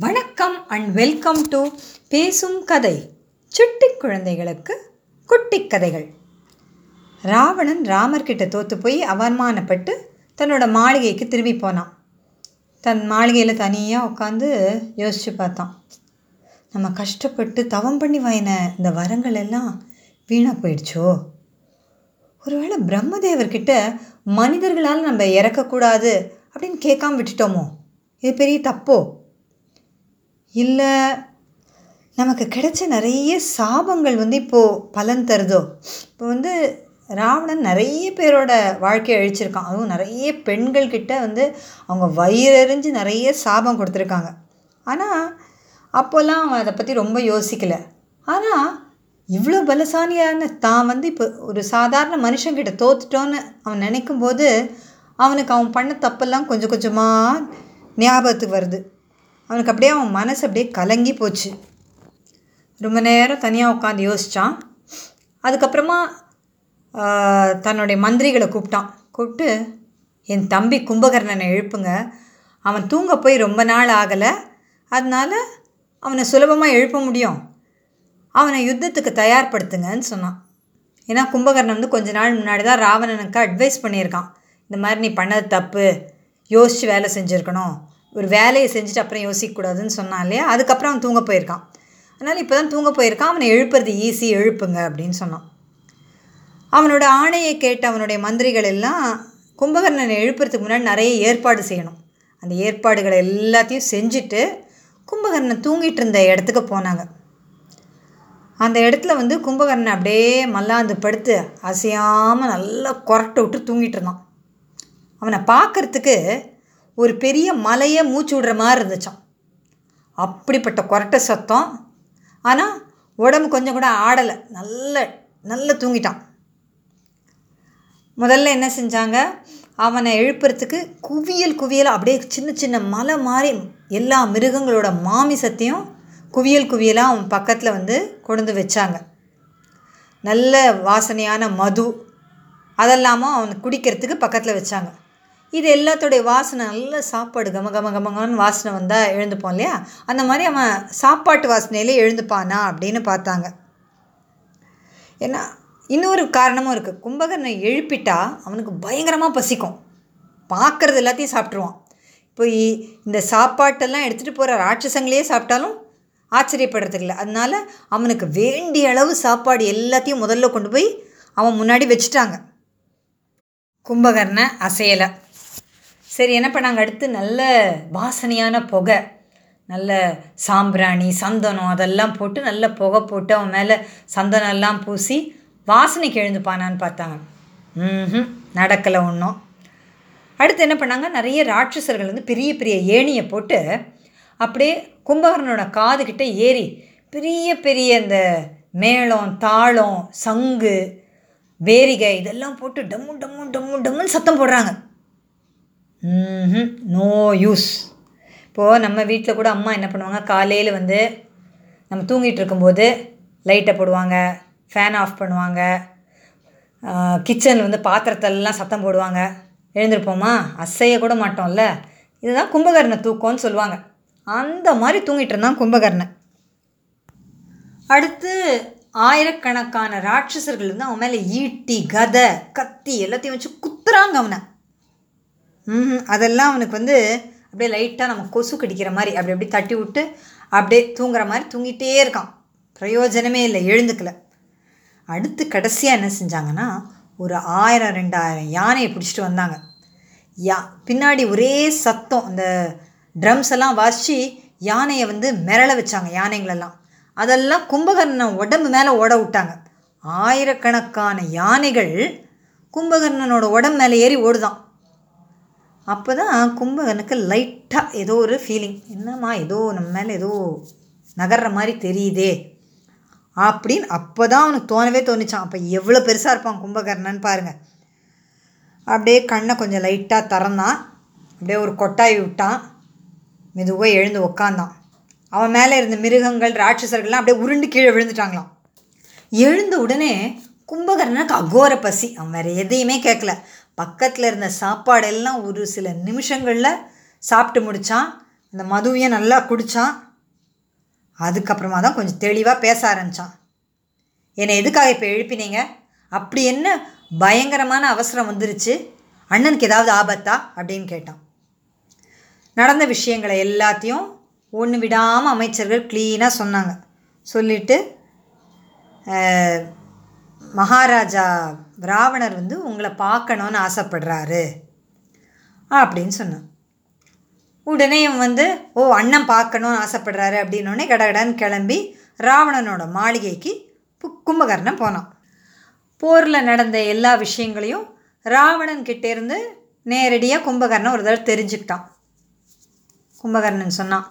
வணக்கம் and welcome to பேசும் கதை சுட்டி குழந்தைகளுக்கு குட்டி கதைகள். ராவணன் ராமர்கிட்ட தோற்று போய் அவமானப்பட்டு தன்னோட மாளிகைக்கு திரும்பி போனான். தன் மாளிகையில் தனியாக உட்காந்து யோசித்து பார்த்தான். நம்ம கஷ்டப்பட்டு தவம் பண்ணி வாயின இந்த வரங்கள் எல்லாம் வீணாக போயிடுச்சோ? ஒருவேளை பிரம்மதேவர்கிட்ட மனிதர்களால் நம்ம இறக்கக்கூடாது அப்படின்னு கேட்காம விட்டுட்டோமோ? இது பெரிய தப்போ? இல்லை நமக்கு கிடைச்ச நிறைய சாபங்கள் வந்து இப்போது பலன் தருதோ? இப்போ வந்து ராவணன் நிறைய பேரோட வாழ்க்கையை அழிச்சிருக்கான். அதுவும் நிறைய பெண்கள் கிட்ட வந்து அவங்க வயிறறிஞ்சு நிறைய சாபம் கொடுத்துருக்காங்க. ஆனால் அப்போல்லாம் அவன் அதை பற்றி ரொம்ப யோசிக்கலை. ஆனால் இவ்வளோ பலசாலியான தான் வந்து இப்போ ஒரு சாதாரண மனுஷங்கிட்ட தோத்துட்டோன்னு அவன் நினைக்கும் போது அவனுக்கு அவன் பண்ண தப்பெல்லாம் கொஞ்சம் கொஞ்சமாக ஞாபகத்துக்கு வருது. அவனுக்கு அப்படியே அவன் மனசு அப்படியே கலங்கி போச்சு. ரொம்ப நேரம் தனியாக உட்காந்து யோசித்தான் அதுக்கப்புறமா தன்னுடைய மந்திரிகளை கூப்பிட்டான். கூப்பிட்டு என் தம்பி கும்பகர்ணனை எழுப்புங்க. அவன் தூங்க போய் ரொம்ப நாள் ஆகலை. அதனால அவனை சுலபமாக எழுப்ப முடியும். அவனை யுத்தத்துக்கு தயார்படுத்துங்கன்னு சொன்னான். ஏன்னா கும்பகர்ணன் வந்து கொஞ்ச நாள் முன்னாடி தான் ராவணனுக்கு அட்வைஸ் பண்ணியிருக்கான். இந்த மாதிரி நீ பண்ணது தப்பு. யோசித்து வேலை செஞ்சுருக்கணும். ஒரு வேலையை செஞ்சுட்டு அப்புறம் யோசிக்கக்கூடாதுன்னு சொன்னான் இல்லையா? அதுக்கப்புறம் அவன் தூங்க போயிருக்கான். அதனால் இப்போ தான் தூங்க போயிருக்கான். அவனை எழுப்புறது ஈஸி எழுப்புங்க அப்படின்னு சொன்னான். அவனோட ஆணையை கேட்ட அவனுடைய மந்திரிகள் எல்லாம் கும்பகர்ணனை எழுப்புறதுக்கு முன்னாடி நிறைய ஏற்பாடு செய்யணும். அந்த ஏற்பாடுகளை எல்லாத்தையும் செஞ்சுட்டு கும்பகர்ணன் தூங்கிட்டு இருந்த இடத்துக்கு போனாங்க. அந்த இடத்துல வந்து கும்பகர்ணன் அப்படியே மல்லாந்து படுத்து அசையாமல் நல்லா கொரட்டை விட்டு தூங்கிட்டு இருந்தான். அவனை பார்க்கறதுக்கு ஒரு பெரிய மலையே மூச்சு விடுற மாதிரி இருந்துச்சான் அப்படிப்பட்ட கொரட்டை சத்தம். ஆனால் உடம்பு கொஞ்சம் கூட ஆடலை. நல்ல நல்ல தூங்கிட்டான். முதல்ல என்ன செஞ்சாங்க? அவனை எழுப்புறதுக்கு குவியல் குவியல் அப்படியே சின்ன சின்ன மலை மாதிரி எல்லா மிருகங்களோட மாமிசத்தையும் குவியல் குவியலாக அவன் பக்கத்தில் வந்து கொண்டு வச்சாங்க. நல்ல வாசனையான மது. அதெல்லாமும் அவன் குடிக்கிறதுக்கு பக்கத்தில் வச்சாங்க. இது எல்லாத்தோடைய வாசனை நல்ல சாப்பாடு கம கம கமகமன்னு வாசனை வந்தால் எழுந்துப்போம் இல்லையா? அந்த மாதிரி அவன் சாப்பாட்டு வாசனையிலே எழுந்துப்பானா அப்படின்னு பார்த்தாங்க. ஏன்னா இன்னொரு காரணமும் இருக்குது கும்பகர்ணனை எழுப்பிட்டா அவனுக்கு பயங்கரமாக பசிக்கும். பார்க்குறது எல்லாத்தையும் சாப்பிட்ருவான் இப்போ இந்த சாப்பாட்டெல்லாம் எடுத்துகிட்டு போகிற ராட்சசங்களையே சாப்பிட்டாலும் ஆச்சரியப்படுறதுக்கு இல்லை. அதனால் அவனுக்கு வேண்டிய அளவு சாப்பாடு எல்லாத்தையும் முதல்ல கொண்டு போய் அவன் முன்னாடி வச்சுட்டாங்க. கும்பகர்ண அசையலை. சரி என்ன பண்ணாங்க அடுத்து நல்ல வாசனையான புகை நல்ல சாம்பிராணி சந்தனம் அதெல்லாம் போட்டு நல்ல புகை போட்டு அவன் மேலே சந்தனம் எல்லாம் பூசி வாசனைக்கு எழுந்துப்பானான்னு பார்த்தாங்க. ம் நடக்கலை ஒன்றும் அடுத்து என்ன பண்ணாங்க? நிறைய ராட்சசர்கள் வந்து பெரிய பெரிய ஏணியை போட்டு அப்படியே கும்பகர்ணனோட காதுகிட்ட ஏறி பெரிய பெரிய இந்த மேளம் தாளம் சங்கு வேரிகை இதெல்லாம் போட்டு டம்மு டம்மு டம்மு டம்முன்னு சத்தம் போடுறாங்க. நோ யூஸ் இப்போது நம்ம வீட்டில் கூட அம்மா என்ன பண்ணுவாங்க? காலையில் வந்து நம்ம தூங்கிட்டு இருக்கும்போது லைட்டை போடுவாங்க ஃபேன் ஆஃப் பண்ணுவாங்க கிச்சனில் வந்து பாத்திரத்தெல்லாம் சத்தம் போடுவாங்க. எழுந்திருப்போமா? அசைய கூட மாட்டோம்ல. இதுதான் கும்பகர்ண தூக்கம்னு சொல்லுவாங்க. அந்த மாதிரி தூங்கிட்டு இருந்தான் கும்பகர்ணன். அடுத்து ஆயிரக்கணக்கான ராட்சசர்கள் வந்து அவன் மேலே ஈட்டி கதை கத்தி எல்லாத்தையும் வச்சு குத்துறாங்க அவனை. அதெல்லாம் அவனுக்கு வந்து அப்படியே லைட்டாக நம்ம கொசு கடிக்கிற மாதிரி அப்படி அப்படி தட்டி விட்டு அப்படியே தூங்குற மாதிரி தூங்கிட்டே இருக்கான். பிரயோஜனமே இல்லை எழுந்துக்கல. அடுத்து கடைசியாக என்ன செஞ்சாங்கன்னா ஒரு ஆயிரம் ரெண்டாயிரம் யானையை பிடிச்சிட்டு வந்தாங்க. யா பின்னாடி ஒரே சத்தம் அந்த ட்ரம்ஸ் எல்லாம் வாசித்து யானையை வந்து மிரள வச்சாங்க யானைங்களெல்லாம். அதெல்லாம் கும்பகர்ணன் உடம்பு மேலே ஓட விட்டாங்க. ஆயிரக்கணக்கான யானைகள் கும்பகர்ணனோட உடம்பு மேலே ஏறி ஓடுதான். அப்போ தான் கும்பகனுக்கு லைட்டாக ஏதோ ஒரு ஃபீலிங் என்னம்மா ஏதோ நம்ம மேலே ஏதோ நகர்ற மாதிரி தெரியுதே அப்படின்னு அப்போ தான் அவனுக்கு தோணவே தோணுச்சான் அப்போ எவ்வளோ பெருசாக இருப்பான் கும்பகர்ணன் பாருங்கள் அப்படியே கண்ணை கொஞ்சம் லைட்டாக திறந்தான். அப்படியே ஒரு கொட்டாய் விட்டான். மெதுவாக எழுந்து உக்காந்தான். அவன் மேலே இருந்த மிருகங்கள் ராட்சசர்கள்லாம் அப்படியே உருண்டு கீழே விழுந்துட்டாங்களாம். எழுந்த உடனே கும்பகர்ணனுக்கு அகோர பசி. அவன் வேறு எதையுமே கேட்கல பக்கத்தில் இருந்த சாப்பாடெல்லாம் ஒரு சில நிமிஷங்களில் சாப்பிட்டு முடித்தான் அந்த மதுவையும் நல்லா குடித்தான் அதுக்கப்புறமா தான் கொஞ்சம் தெளிவாக பேச ஆரம்பித்தான் என்னை எதுக்காக இப்போ எழுப்பினீங்க? அப்படி என்ன பயங்கரமான அவசரம் வந்துருச்சு? அண்ணனுக்கு ஏதாவது ஆபத்தா? அப்படின்னு கேட்டான். நடந்த விஷயங்களை எல்லாத்தையும் ஒன்று விடாமல் அமைச்சர்கள் க்ளீனாக சொன்னாங்க. சொல்லிவிட்டு மகாராஜா ராவணர் வந்து உங்களை பார்க்கணுன்னு ஆசைப்படுறாரு அப்படின்னு சொன்னான். உடனே இவன் வந்து ஓ அண்ணன் பார்க்கணுன்னு ஆசைப்படுறாரு அப்படின்னோடனே கடகடன்னு கிளம்பி ராவணனோட மாளிகைக்கு கும்பகர்ணன் போனான். போரில் நடந்த எல்லா விஷயங்களையும் ராவணன் கிட்டேருந்து நேரடியாக கும்பகர்ணன் ஒரு தடவை தெரிஞ்சுக்கிட்டான். கும்பகர்ணன் சொன்னான்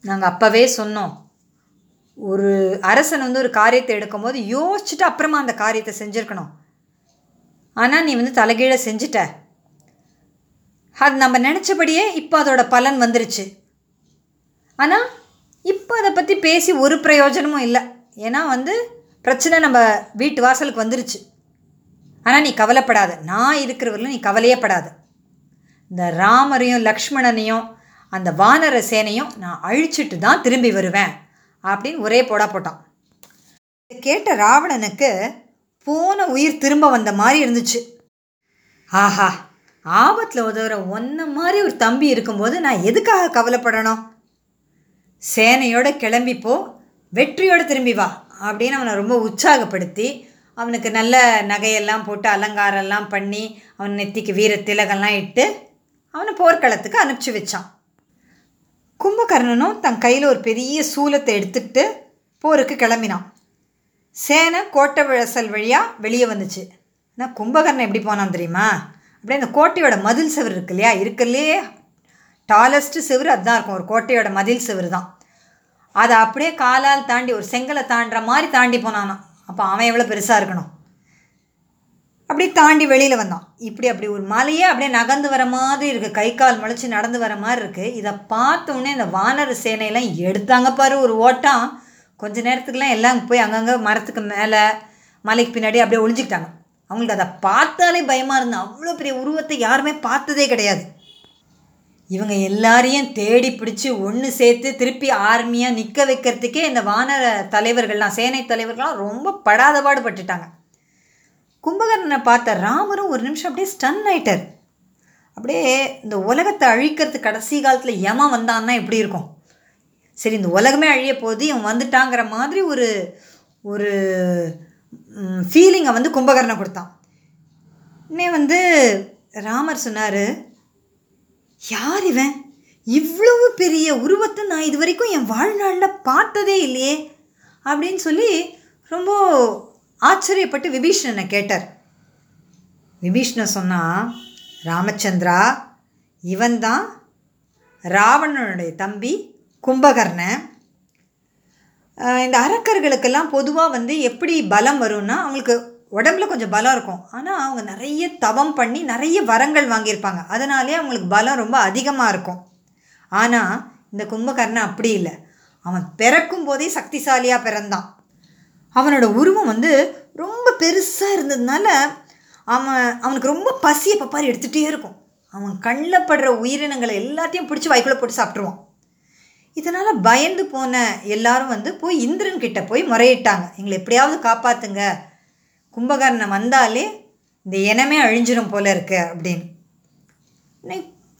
நாங்கள் அப்போவே சொன்னோம் ஒரு அரசன் வந்து ஒரு காரியத்தை எடுக்கும்போது யோசிச்சுட்டு அப்புறமா அந்த காரியத்தை செஞ்சுருக்கணும். ஆனால் நீ வந்து தலைகீழ செஞ்சிட்ட. அது நம்ம நினச்சபடியே இப்போ அதோட பலன் வந்துருச்சு. ஆனால் இப்போ அதை பற்றி பேசி ஒரு பிரயோஜனமும் இல்லை. ஏன்னா வந்து பிரச்சனை நம்ம வீட்டு வாசலுக்கு வந்துருச்சு. ஆனால் நீ கவலைப்படாத. நான் இருக்கிறவர்களும் நீ கவலையே படாத. இந்த ராமரையும் லக்ஷ்மணனையும் அந்த வானர சேனையும் நான் அழிச்சிட்டு தான் திரும்பி வருவேன். அப்படின்னு ஒரே போடா போட்டான். கேட்ட ராவணனுக்கு போன உயிர் திரும்ப வந்த மாதிரி இருந்துச்சு. ஆஹா ஆபத்தில் உதவுற ஒன்றை மாதிரி ஒரு தம்பி இருக்கும்போது நான் எதுக்காக கவலைப்படணும்? சேனையோட கிளம்பிப்போ வெற்றியோடு திரும்பி வா அப்படின்னு அவனை ரொம்ப உற்சாகப்படுத்தி அவனுக்கு நல்ல நகையெல்லாம் போட்டு அலங்காரம்லாம் பண்ணி அவன் நெத்திக்கு வீர திலகெல்லாம் இட்டு அவனை போர்க்களத்துக்கு அனுப்பிச்சி வச்சான். கும்பகர்ணனும் தன் கையில் ஒரு பெரிய சூலத்தை எடுத்துக்கிட்டு போருக்கு கிளம்பினான். சேனை கோட்டை விழசல் வழியாக வெளியே வந்துச்சு. ஆனால் கும்பகர்ணன் எப்படி போனான் தெரியுமா? அப்படியே அந்த கோட்டையோட மதில் செவர் இருக்கு இல்லையா? இருக்கலே டாலஸ்ட்டு செவரு அதுதான் இருக்கும். ஒரு கோட்டையோட மதில் செவரு தான். அதை அப்படியே காலால் தாண்டி ஒரு செங்கலை தாண்டுற மாதிரி தாண்டி போனானான் அப்போ அவன் எவ்வளோ பெருசாக இருக்கணும்? அப்படியே தாண்டி வெளியில் வந்தான். இப்படி அப்படி ஒரு மலையே அப்படியே நகர்ந்து வர மாதிரி இருக்குது கை கால் முளைச்சி நடந்து வர மாதிரி இருக்குது இதை பார்த்தோன்னே இந்த வானர சேனையெல்லாம் எடுத்தாங்க பாரு ஒரு ஓட்டம். கொஞ்ச நேரத்துக்குலாம் எல்லாம் போய் அங்கங்கே மரத்துக்கு மேலே மலைக்கு பின்னாடி அப்படியே ஒளிஞ்சிக்கிட்டாங்க. அவங்களுக்கு அதை பார்த்தாலே பயமாக இருந்தது. அவ்வளோ பெரிய உருவத்தை யாருமே பார்த்ததே கிடையாது. இவங்க எல்லாரையும் தேடி பிடிச்சி ஒன்று சேர்த்து திருப்பி ஆர்மியாக நிற்க வைக்கிறதுக்கே இந்த வானர தலைவர்கள்லாம் சேனை தலைவர்கள்லாம் ரொம்ப படாத பாடுபட்டுட்டாங்க கும்பகர்ணனை பார்த்த ராமரும் ஒரு நிமிஷம் அப்படியே ஸ்டன் ஆயிட்டார். அப்படியே இந்த உலகத்தை அழிக்கிறது கடைசி காலத்தில் யமன் வந்தான்னா எப்படி இருக்கும்? சரி இந்த உலகமே அழிய போது இவன் வந்துட்டாங்கிற மாதிரி ஒரு ஒரு ஃபீலிங்கை வந்து கும்பகர்ணன் கொடுத்தான். இன்னே வந்து ராமர் சொன்னார் யார் இவன்? இவ்வளவு பெரிய உருவத்தை நான் இது வரைக்கும் என் வாழ்நாளில் பார்த்ததே இல்லையே அப்படின்னு சொல்லி ரொம்ப ஆச்சரியப்பட்டு விபீஷ்ணனை கேட்டார். விபீஷ்ணன் சொன்னால் ராமச்சந்திரா இவன்தான் ராவணனுடைய தம்பி கும்பகர்ணன். இந்த அரக்கர்களுக்கெல்லாம் பொதுவாக வந்து எப்படி பலம் வரும்னா அவங்களுக்கு உடம்புல கொஞ்சம் பலம் இருக்கும். ஆனால் அவங்க நிறைய தவம் பண்ணி நிறைய வரங்கள் வாங்கியிருப்பாங்க. அதனாலே அவங்களுக்கு பலம் ரொம்ப அதிகமாக இருக்கும். ஆனால் இந்த கும்பகர்ணன் அப்படி இல்லை. அவன் பிறக்கும் போதே சக்திசாலியாக பிறந்தான். அவனோட உருவம் வந்து ரொம்ப பெருசாக இருந்ததுனால அவன் அவனுக்கு ரொம்ப பசியை பப்பாரி எடுத்துகிட்டே இருக்கும். அவன் கண்ணில் படுற உயிரினங்களை எல்லாத்தையும் பிடிச்சி வாய்க்குள்ளே போட்டு சாப்பிட்ருவான் இதனால் பயந்து போன எல்லாரும் வந்து போய் இந்திரன் கிட்டே போய் முறையிட்டாங்க. எங்களை எப்படியாவது காப்பாற்றுங்க கும்பகர்ணன் வந்தாலே இந்த இனமே அழிஞ்சிடும் போல இருக்கு அப்படின்னு.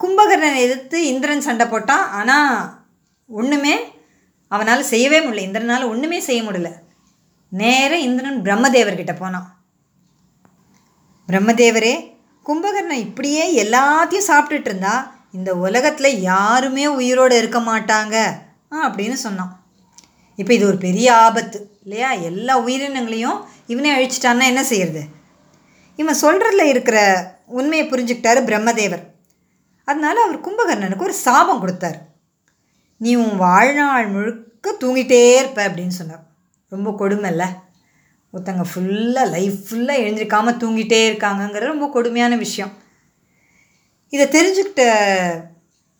கும்பகர்ணனை எதிர்த்து இந்திரன் சண்டை போட்டான். ஆனால் ஒன்றுமே அவனால் செய்யவே முடியல. இந்திரனால் ஒன்றுமே செய்ய முடியல. நேர இந்திரன் பிரம்மதேவர்கிட்ட போனான். பிரம்மதேவரே கும்பகர்ணன் இப்படியே எல்லாத்தையும் சாப்பிட்டுட்டு இருந்தா இந்த உலகத்தில் யாருமே உயிரோடு இருக்க மாட்டாங்க அப்படின்னு சொன்னான். இப்போ இது ஒரு பெரிய ஆபத்து இல்லையா? எல்லா உயிரினங்களையும் இவனே அழிச்சிட்டான்னா என்ன செய்யறது? இவன் சொல்கிறதுல இருக்கிற உண்மையை புரிஞ்சுக்கிட்டாரு பிரம்மதேவர். அதனால் அவர் கும்பகர்ணனுக்கு ஒரு சாபம் கொடுத்தார். நீ உன் வாழ்நாள் முழுக்க தூங்கிட்டே இருப்ப அப்படின்னு சொன்னார். ரொம்ப கொடுமைல்ல. ஒருத்தங்க ஃபுல்லாக லைஃப் ஃபுல்லாக எழுந்திருக்காமல் தூங்கிட்டே இருக்காங்கங்கிற ரொம்ப கொடுமையான விஷயம். இதை தெரிஞ்சுக்கிட்ட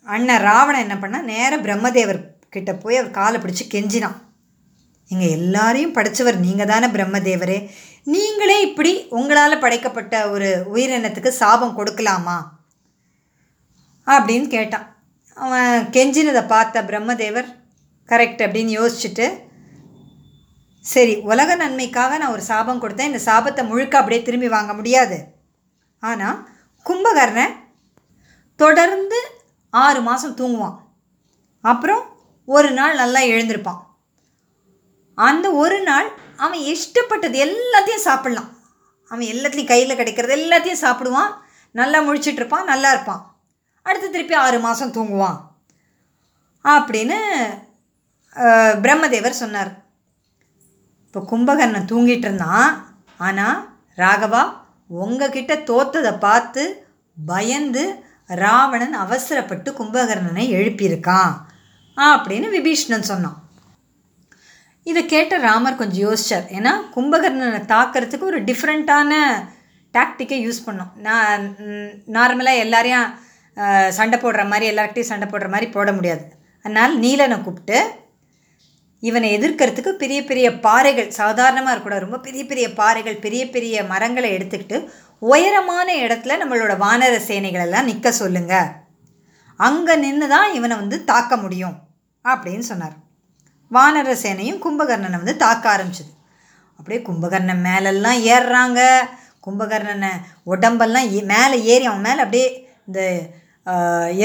அண்ணன் ராவணன் என்ன பண்ணால் நேராக பிரம்மதேவர் கிட்ட போய் அவர் காலை பிடிச்சி கெஞ்சினான். எங்கள் எல்லாரையும் படைச்சவர் நீங்கள் தானே பிரம்மதேவரே? நீங்களே இப்படி உங்களால் படைக்கப்பட்ட ஒரு உயிரினத்துக்கு சாபம் கொடுக்கலாமா? அப்படின்னு கேட்டான். அவன் கெஞ்சினதை பார்த்த பிரம்மதேவர் கரெக்ட் அப்படின்னு யோசிச்சுட்டு சரி உலக நன்மைக்காக நான் ஒரு சாபம் கொடுத்தேன். இந்த சாபத்தை முழுக்க அப்படியே திரும்பி வாங்க முடியாது. ஆனால் கும்பகர்ணன் தொடர்ந்து ஆறு மாதம் தூங்குவான். அப்புறம் ஒரு நாள் நல்லா எழுந்திருப்பான். அந்த ஒரு நாள் அவன் இஷ்டப்பட்டது எல்லாத்தையும் சாப்பிட்லாம். அவன் எல்லாத்துலேயும் கையில் கிடைக்கிறது எல்லாத்தையும் சாப்பிடுவான். நல்லா முழிச்சிட்ருப்பான் நல்லா இருப்பான். அடுத்து திருப்பி ஆறு மாதம் தூங்குவான். அப்படின்னு பிரம்மதேவர் சொன்னார். இப்போ கும்பகர்ணன் தூங்கிட்டு இருந்தான். ஆனால் ராகவா உங்ககிட்ட தோத்ததை பார்த்து பயந்து ராவணன் அவசரப்பட்டு கும்பகர்ணனை எழுப்பியிருக்கான் அப்படின்னு விபீஷ்ணன் சொன்னான். இதை கேட்ட ராமர் கொஞ்சம் யோசிச்சார். ஏன்னா கும்பகர்ணனை தாக்கிறதுக்கு ஒரு டிஃப்ரெண்ட்டான டாக்டிக்கை யூஸ் பண்ணோம். நான் நார்மலாக எல்லாரையும் சண்டை போடுற மாதிரி எல்லார்கிட்டையும் சண்டை போடுற மாதிரி போட முடியாது. அதனால் நீலனை கூப்பிட்டு இவனை எதிர்க்கிறதுக்கு பெரிய பெரிய பாறைகள் சாதாரணமாக இருக்கக்கூடாது. ரொம்ப பெரிய பெரிய பாறைகள் பெரிய பெரிய மரங்களை எடுத்துக்கிட்டு உயரமான இடத்துல நம்மளோட வானர சேனைகளெல்லாம் நிற்க சொல்லுங்க. அங்கே நின்று தான் இவனை வந்து தாக்க முடியும் அப்படின்னு சொன்னார். வானர சேனையும் கும்பகர்ணனை வந்து தாக்க ஆரம்பிச்சது. அப்படியே கும்பகர்ணன் மேலெல்லாம் ஏறுறாங்க. கும்பகர்ணனை உடம்பெல்லாம் ஏ- மேலே ஏறி அவன் மேலே அப்படியே இந்த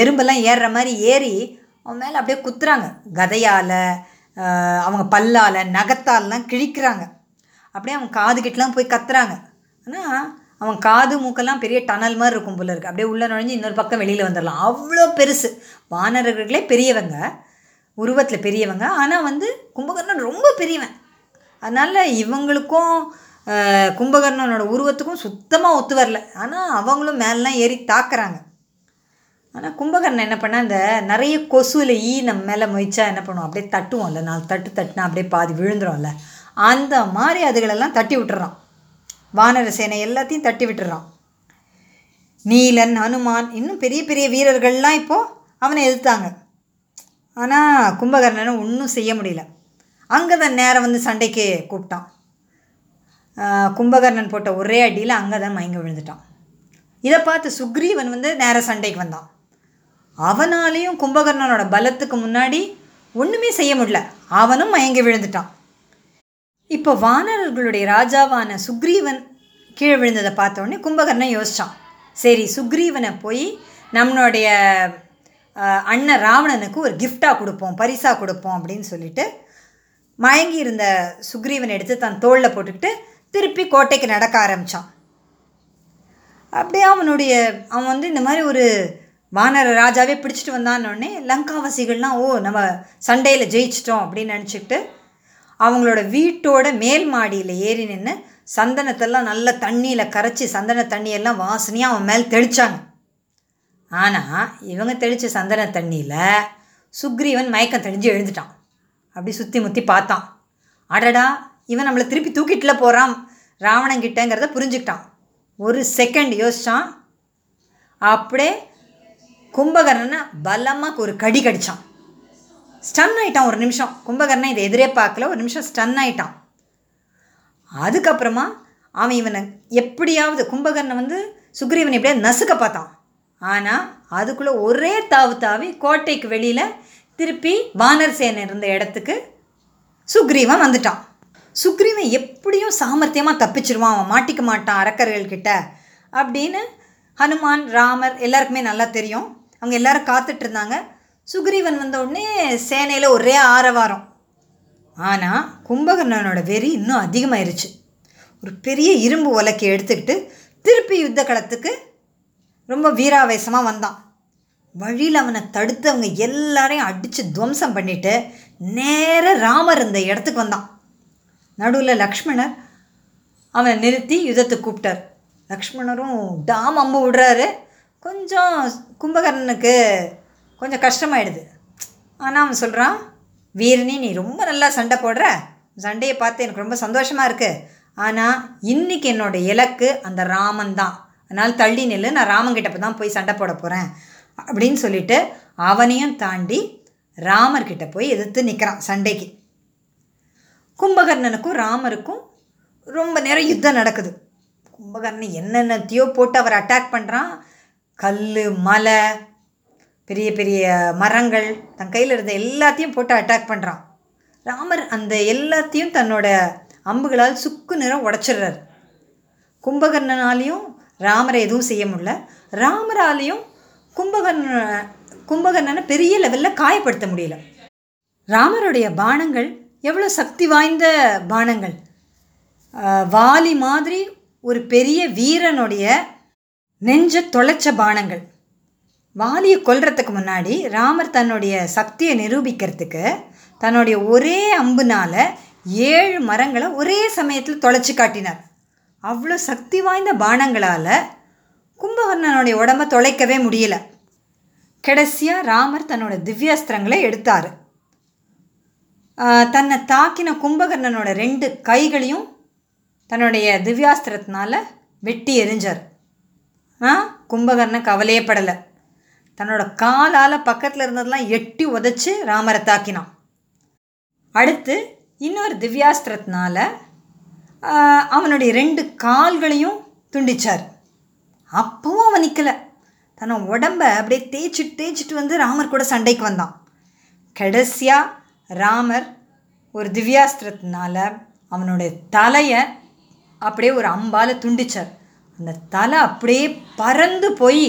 எறும்பெல்லாம் ஏறுற மாதிரி ஏறி அவன் மேலே அப்படியே குத்துறாங்க. கதையால் அவங்க பல்லால் நகத்தாலெலாம் கிழிக்கிறாங்க. அப்படியே அவங்க காது கிட்டலாம் போய் கத்துறாங்க. ஆனால் அவன் காது மூக்கெல்லாம் பெரிய டனல் மாதிரி இருக்கும் போல இருக்குது அப்படியே உள்ளே நுழைஞ்சு இன்னொரு பக்கம் வெளியில் வந்துடலாம். அவ்வளோ பெருசு. வானரர்களே பெரியவங்க. உருவத்தில் பெரியவங்க. ஆனால் வந்து கும்பகர்ணன் ரொம்ப பெரியவன். அதனால் இவங்களுக்கும் கும்பகர்ணனோட உருவத்துக்கும் சுத்தமாக ஒத்து வரல. ஆனால் அவங்களும் மேலெலாம் ஏறி தாக்குறாங்க. ஆனால் கும்பகர்ணன் என்ன பண்ணா அந்த நிறைய கொசுவில் ஈ நம்ம மேலே முயச்சா என்ன பண்ணுவோம்? அப்படியே தட்டுவோம்ல நாலு தட்டு தட்டுனா அப்படியே பாதி விழுந்துரும்ல. அந்த மாதிரி அதுகளெல்லாம் தட்டி விட்டுறான். வானர சேனை எல்லாத்தையும் தட்டி விட்டுறான். நீலன் ஹனுமான் இன்னும் பெரிய பெரிய வீரர்கள்லாம் இப்போது அவனை எதிர்த்தாங்க. ஆனால் கும்பகர்ணனை ஒன்றும் செய்ய முடியல. அங்கே தான் நேரம் வந்து சண்டைக்கு கூப்பிட்டான். கும்பகர்ணன் போட்ட ஒரே அடியில் அங்கே தான் மயங்க விழுந்துட்டான். இதை பார்த்து சுக்ரீவன் வந்து நேர சண்டைக்கு வந்தான். அவனாலேயும் கும்பகர்ணனோட பலத்துக்கு முன்னாடி ஒன்றுமே செய்ய முடியல. அவனும் மயங்கி விழுந்துட்டான். இப்போ வானரர்களுடைய ராஜாவான சுக்ரீவன் கீழே விழுந்ததை பார்த்த உடனே கும்பகர்ணன் யோசிச்சான். சரி சுக்ரீவனை போய் நம்மளுடைய அண்ணன் ராவணனுக்கு ஒரு கிஃப்டாக கொடுப்போம் பரிசாக கொடுப்போம் அப்படின்னு சொல்லிட்டு மயங்கி இருந்த சுக்ரீவன் எடுத்து தன் தோளில் போட்டுக்கிட்டு திருப்பி கோட்டைக்கு நடக்க ஆரம்பித்தான் அப்படியே அவனுடைய அவன் வந்து இந்த மாதிரி ஒரு வானர ராஜாவே பிடிச்சிட்டு வந்தான்னொடனே லங்காவாசிகள்லாம் ஓ நம்ம சண்டையில் ஜெயிச்சிட்டோம் அப்படின்னு நினச்சிக்கிட்டு அவங்களோட வீட்டோட மேல் மாடியில் ஏறி நின்று சந்தனத்தெல்லாம் நல்ல தண்ணியில் கரைச்சி சந்தன தண்ணியெல்லாம் வாசனையாக அவன் மேல் தெளிச்சாங்க. ஆனால் இவங்க தெளித்த சந்தன தண்ணியில் சுக்ரீவன் மயக்கம் தெளிஞ்சு எழுந்துட்டான். அப்படி சுற்றி முற்றி பார்த்தான். அடடா இவன் நம்மளை திருப்பி தூக்கிட்டுல போகிறான் ராவணங்கிட்டங்கிறத புரிஞ்சுக்கிட்டான். ஒரு செகண்ட் யோசித்தான் அப்படியே கும்பகர்ணனை பலமாக ஒரு கடி கடிச்சான். ஸ்டன் ஆயிட்டான் ஒரு நிமிஷம். கும்பகர்ணன் இதை எதிரே பார்க்கல ஒரு நிமிஷம் ஸ்டன் ஆயிட்டான். அதுக்கப்புறமா அவன் இவனை எப்படியாவது கும்பகர்ணன் வந்து சுக்ரீவன் எப்படியாவது நசுக்க பார்த்தான். ஆனால் அதுக்குள்ளே ஒரே தாவு தாவி கோட்டைக்கு வெளியில் திருப்பி வானர் சேனை இருந்த இடத்துக்கு சுக்ரீவன் வந்துட்டான். சுக்ரீவன் எப்படியும் சாமர்த்தியமாக தப்பிச்சிருவான் அவன் மாட்டிக்க மாட்டான் அறக்கர்கள்கிட்ட அப்படின்னு ஹனுமான் ராமர் எல்லாருக்குமே நல்லா தெரியும். அவங்க எல்லாரும் காத்துட்டு இருந்தாங்க. சுக்ரீவன் வந்த உடனே சேனையில் ஒரே ஆரவாரம். ஆனால் கும்பகர்ணனோட வெறி இன்னும் அதிகமாயிருச்சு. ஒரு பெரிய இரும்பு உலக்கை எடுத்துக்கிட்டு திருப்பி யுத்த களத்துக்கு ரொம்ப வீராவேசமாக வந்தான். வழியில் அவனை தடுத்து அவங்க எல்லாரையும் அடித்து துவம்சம் பண்ணிட்டு நேர ராமர் இந்த இடத்துக்கு வந்தான். நடுவில் லக்ஷ்மணர் அவனை நிறுத்தி யுத்தத்தை கூப்பிட்டார். லக்ஷ்மணரும் டாம் அம்பு விடுறாரு. கொஞ்சம் கும்பகர்ணனுக்கு கொஞ்சம் கஷ்டமாயிடுது. ஆனால் அவன் சொல்கிறான் வீரனி நீ ரொம்ப நல்லா சண்டை போடுற. சண்டையை பார்த்து எனக்கு ரொம்ப சந்தோஷமாக இருக்குது ஆனால் இன்னைக்கு என்னோட இலக்கு அந்த ராமன் தான். அதனால் தள்ளி நில்லு நான் ராமன்கிட்ட தான் போய் சண்டை போட போகிறேன் அப்படின்னு சொல்லிட்டு அவனையும் தாண்டி ராமர்கிட்ட போய் எதிர்த்து நிற்கிறான் சண்டைக்கு. கும்பகர்ணனுக்கும் ராமருக்கும் ரொம்ப நேரம் யுத்தம் நடக்குது. கும்பகர்ணன் என்னென்னத்தையோ போட்டு அவர் அட்டாக் பண்ணுறான் கல் மலை பெரிய பெரிய மரங்கள். தன் கையில் இருந்த எல்லாத்தையும் போட்டு அட்டாக் பண்ணுறான் ராமர் அந்த எல்லாத்தையும் தன்னோட அம்புகளால் சுக்கு நிறம் உடச்சிடுறார். கும்பகர்ணனாலையும் ராமரை எதுவும் செய்ய முடியல. ராமராலையும் கும்பகர்ண கும்பகர்ணனை பெரிய லெவலில் காயப்படுத்த முடியல. ராமருடைய பானங்கள் எவ்வளோ சக்தி வாய்ந்த பானங்கள்? வாலி மாதிரி ஒரு பெரிய வீரனுடைய நெஞ்ச தொலைச்ச பானங்கள். வாலியை கொல்றதுக்கு முன்னாடி ராமர் தன்னுடைய சக்தியை நிரூபிக்கிறதுக்கு தன்னுடைய ஒரே அம்புனால் ஏழு மரங்களை ஒரே சமயத்தில் தொலைச்சி காட்டினார். அவ்வளோ சக்தி வாய்ந்த பானங்களால் கும்பகர்ணனுடைய உடம்ப தொலைக்கவே முடியல. கடைசியாக ராமர் தன்னோட திவ்யாஸ்திரங்களை எடுத்தார். தன்னை தாக்கின கும்பகர்ணனோட ரெண்டு கைகளையும் தன்னுடைய திவ்யாஸ்திரத்தினால வெட்டி எரிஞ்சார் கும்பகர்ணன் கவலையே படலை. தன்னோட காலால் பக்கத்தில் இருந்ததெல்லாம் எட்டி உதச்சி ராமரை தாக்கினான். அடுத்து இன்னொரு திவ்யாஸ்திரத்தினால அவனுடைய ரெண்டு கால்களையும் துண்டிச்சார். அப்பவும் அவன் நிற்கலை தன்னோட உடம்ப அப்படியே தேய்ச்சிட்டு தேய்ச்சிட்டு வந்து ராமர் கூட சண்டைக்கு வந்தான். கடைசியாக ராமர் ஒரு திவ்யாஸ்திரத்தினால அவனுடைய தலையை அப்படியே ஒரு அம்பால் துண்டிச்சார். அந்த தலை அப்படியே பறந்து போய்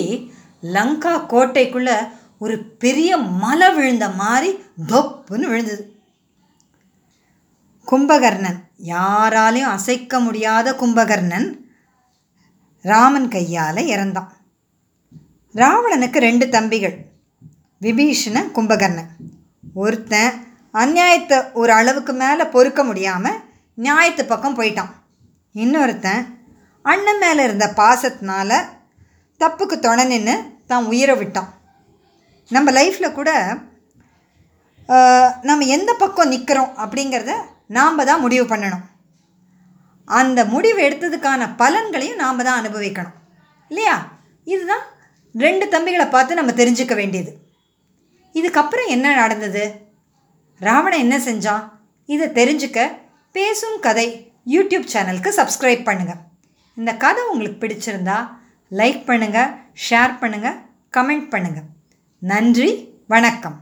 லங்கா கோட்டைக்குள்ளே ஒரு பெரிய மலை விழுந்த மாதிரி தொப்புன்னு விழுந்தது. கும்பகர்ணன் யாராலையும் அசைக்க முடியாத கும்பகர்ணன் ராமன் கையால் இறந்தான். ராவணனுக்கு ரெண்டு தம்பிகள் விபீஷண கும்பகர்ணன். ஒருத்தன் அந்நியாயத்தை ஒரு அளவுக்கு மேலே பொறுக்க முடியாமல் நியாயத்து பக்கம் போயிட்டான். இன்னொருத்தன் அண்ணன் மேலே இருந்த பாசத்தினால தப்புக்கு துணை நின்று தான் உயிரை விட்டான். நம்ம லைஃப்பில் கூட நம்ம எந்த பக்கம் நிற்கிறோம் அப்படிங்கிறத நாம் தான் முடிவு பண்ணணும். அந்த முடிவு எடுத்ததுக்கான பலன்களையும் நாம் தான் அனுபவிக்கணும். இல்லையா? இதுதான் ரெண்டு தம்பிகளை பார்த்து நம்ம தெரிஞ்சுக்க வேண்டியது. இதுக்கப்புறம் என்ன நடந்தது? ராவணன் என்ன செஞ்சான்? இதை தெரிஞ்சுக்க பேசும் கதை யூடியூப் சேனலுக்கு சப்ஸ்கிரைப் பண்ணுங்கள் இந்த கதை உங்களுக்கு பிடிச்சிருந்தா லைக் பண்ணுங்கள் ஷேர் பண்ணுங்கள் கமெண்ட் பண்ணுங்கள் நன்றி வணக்கம்.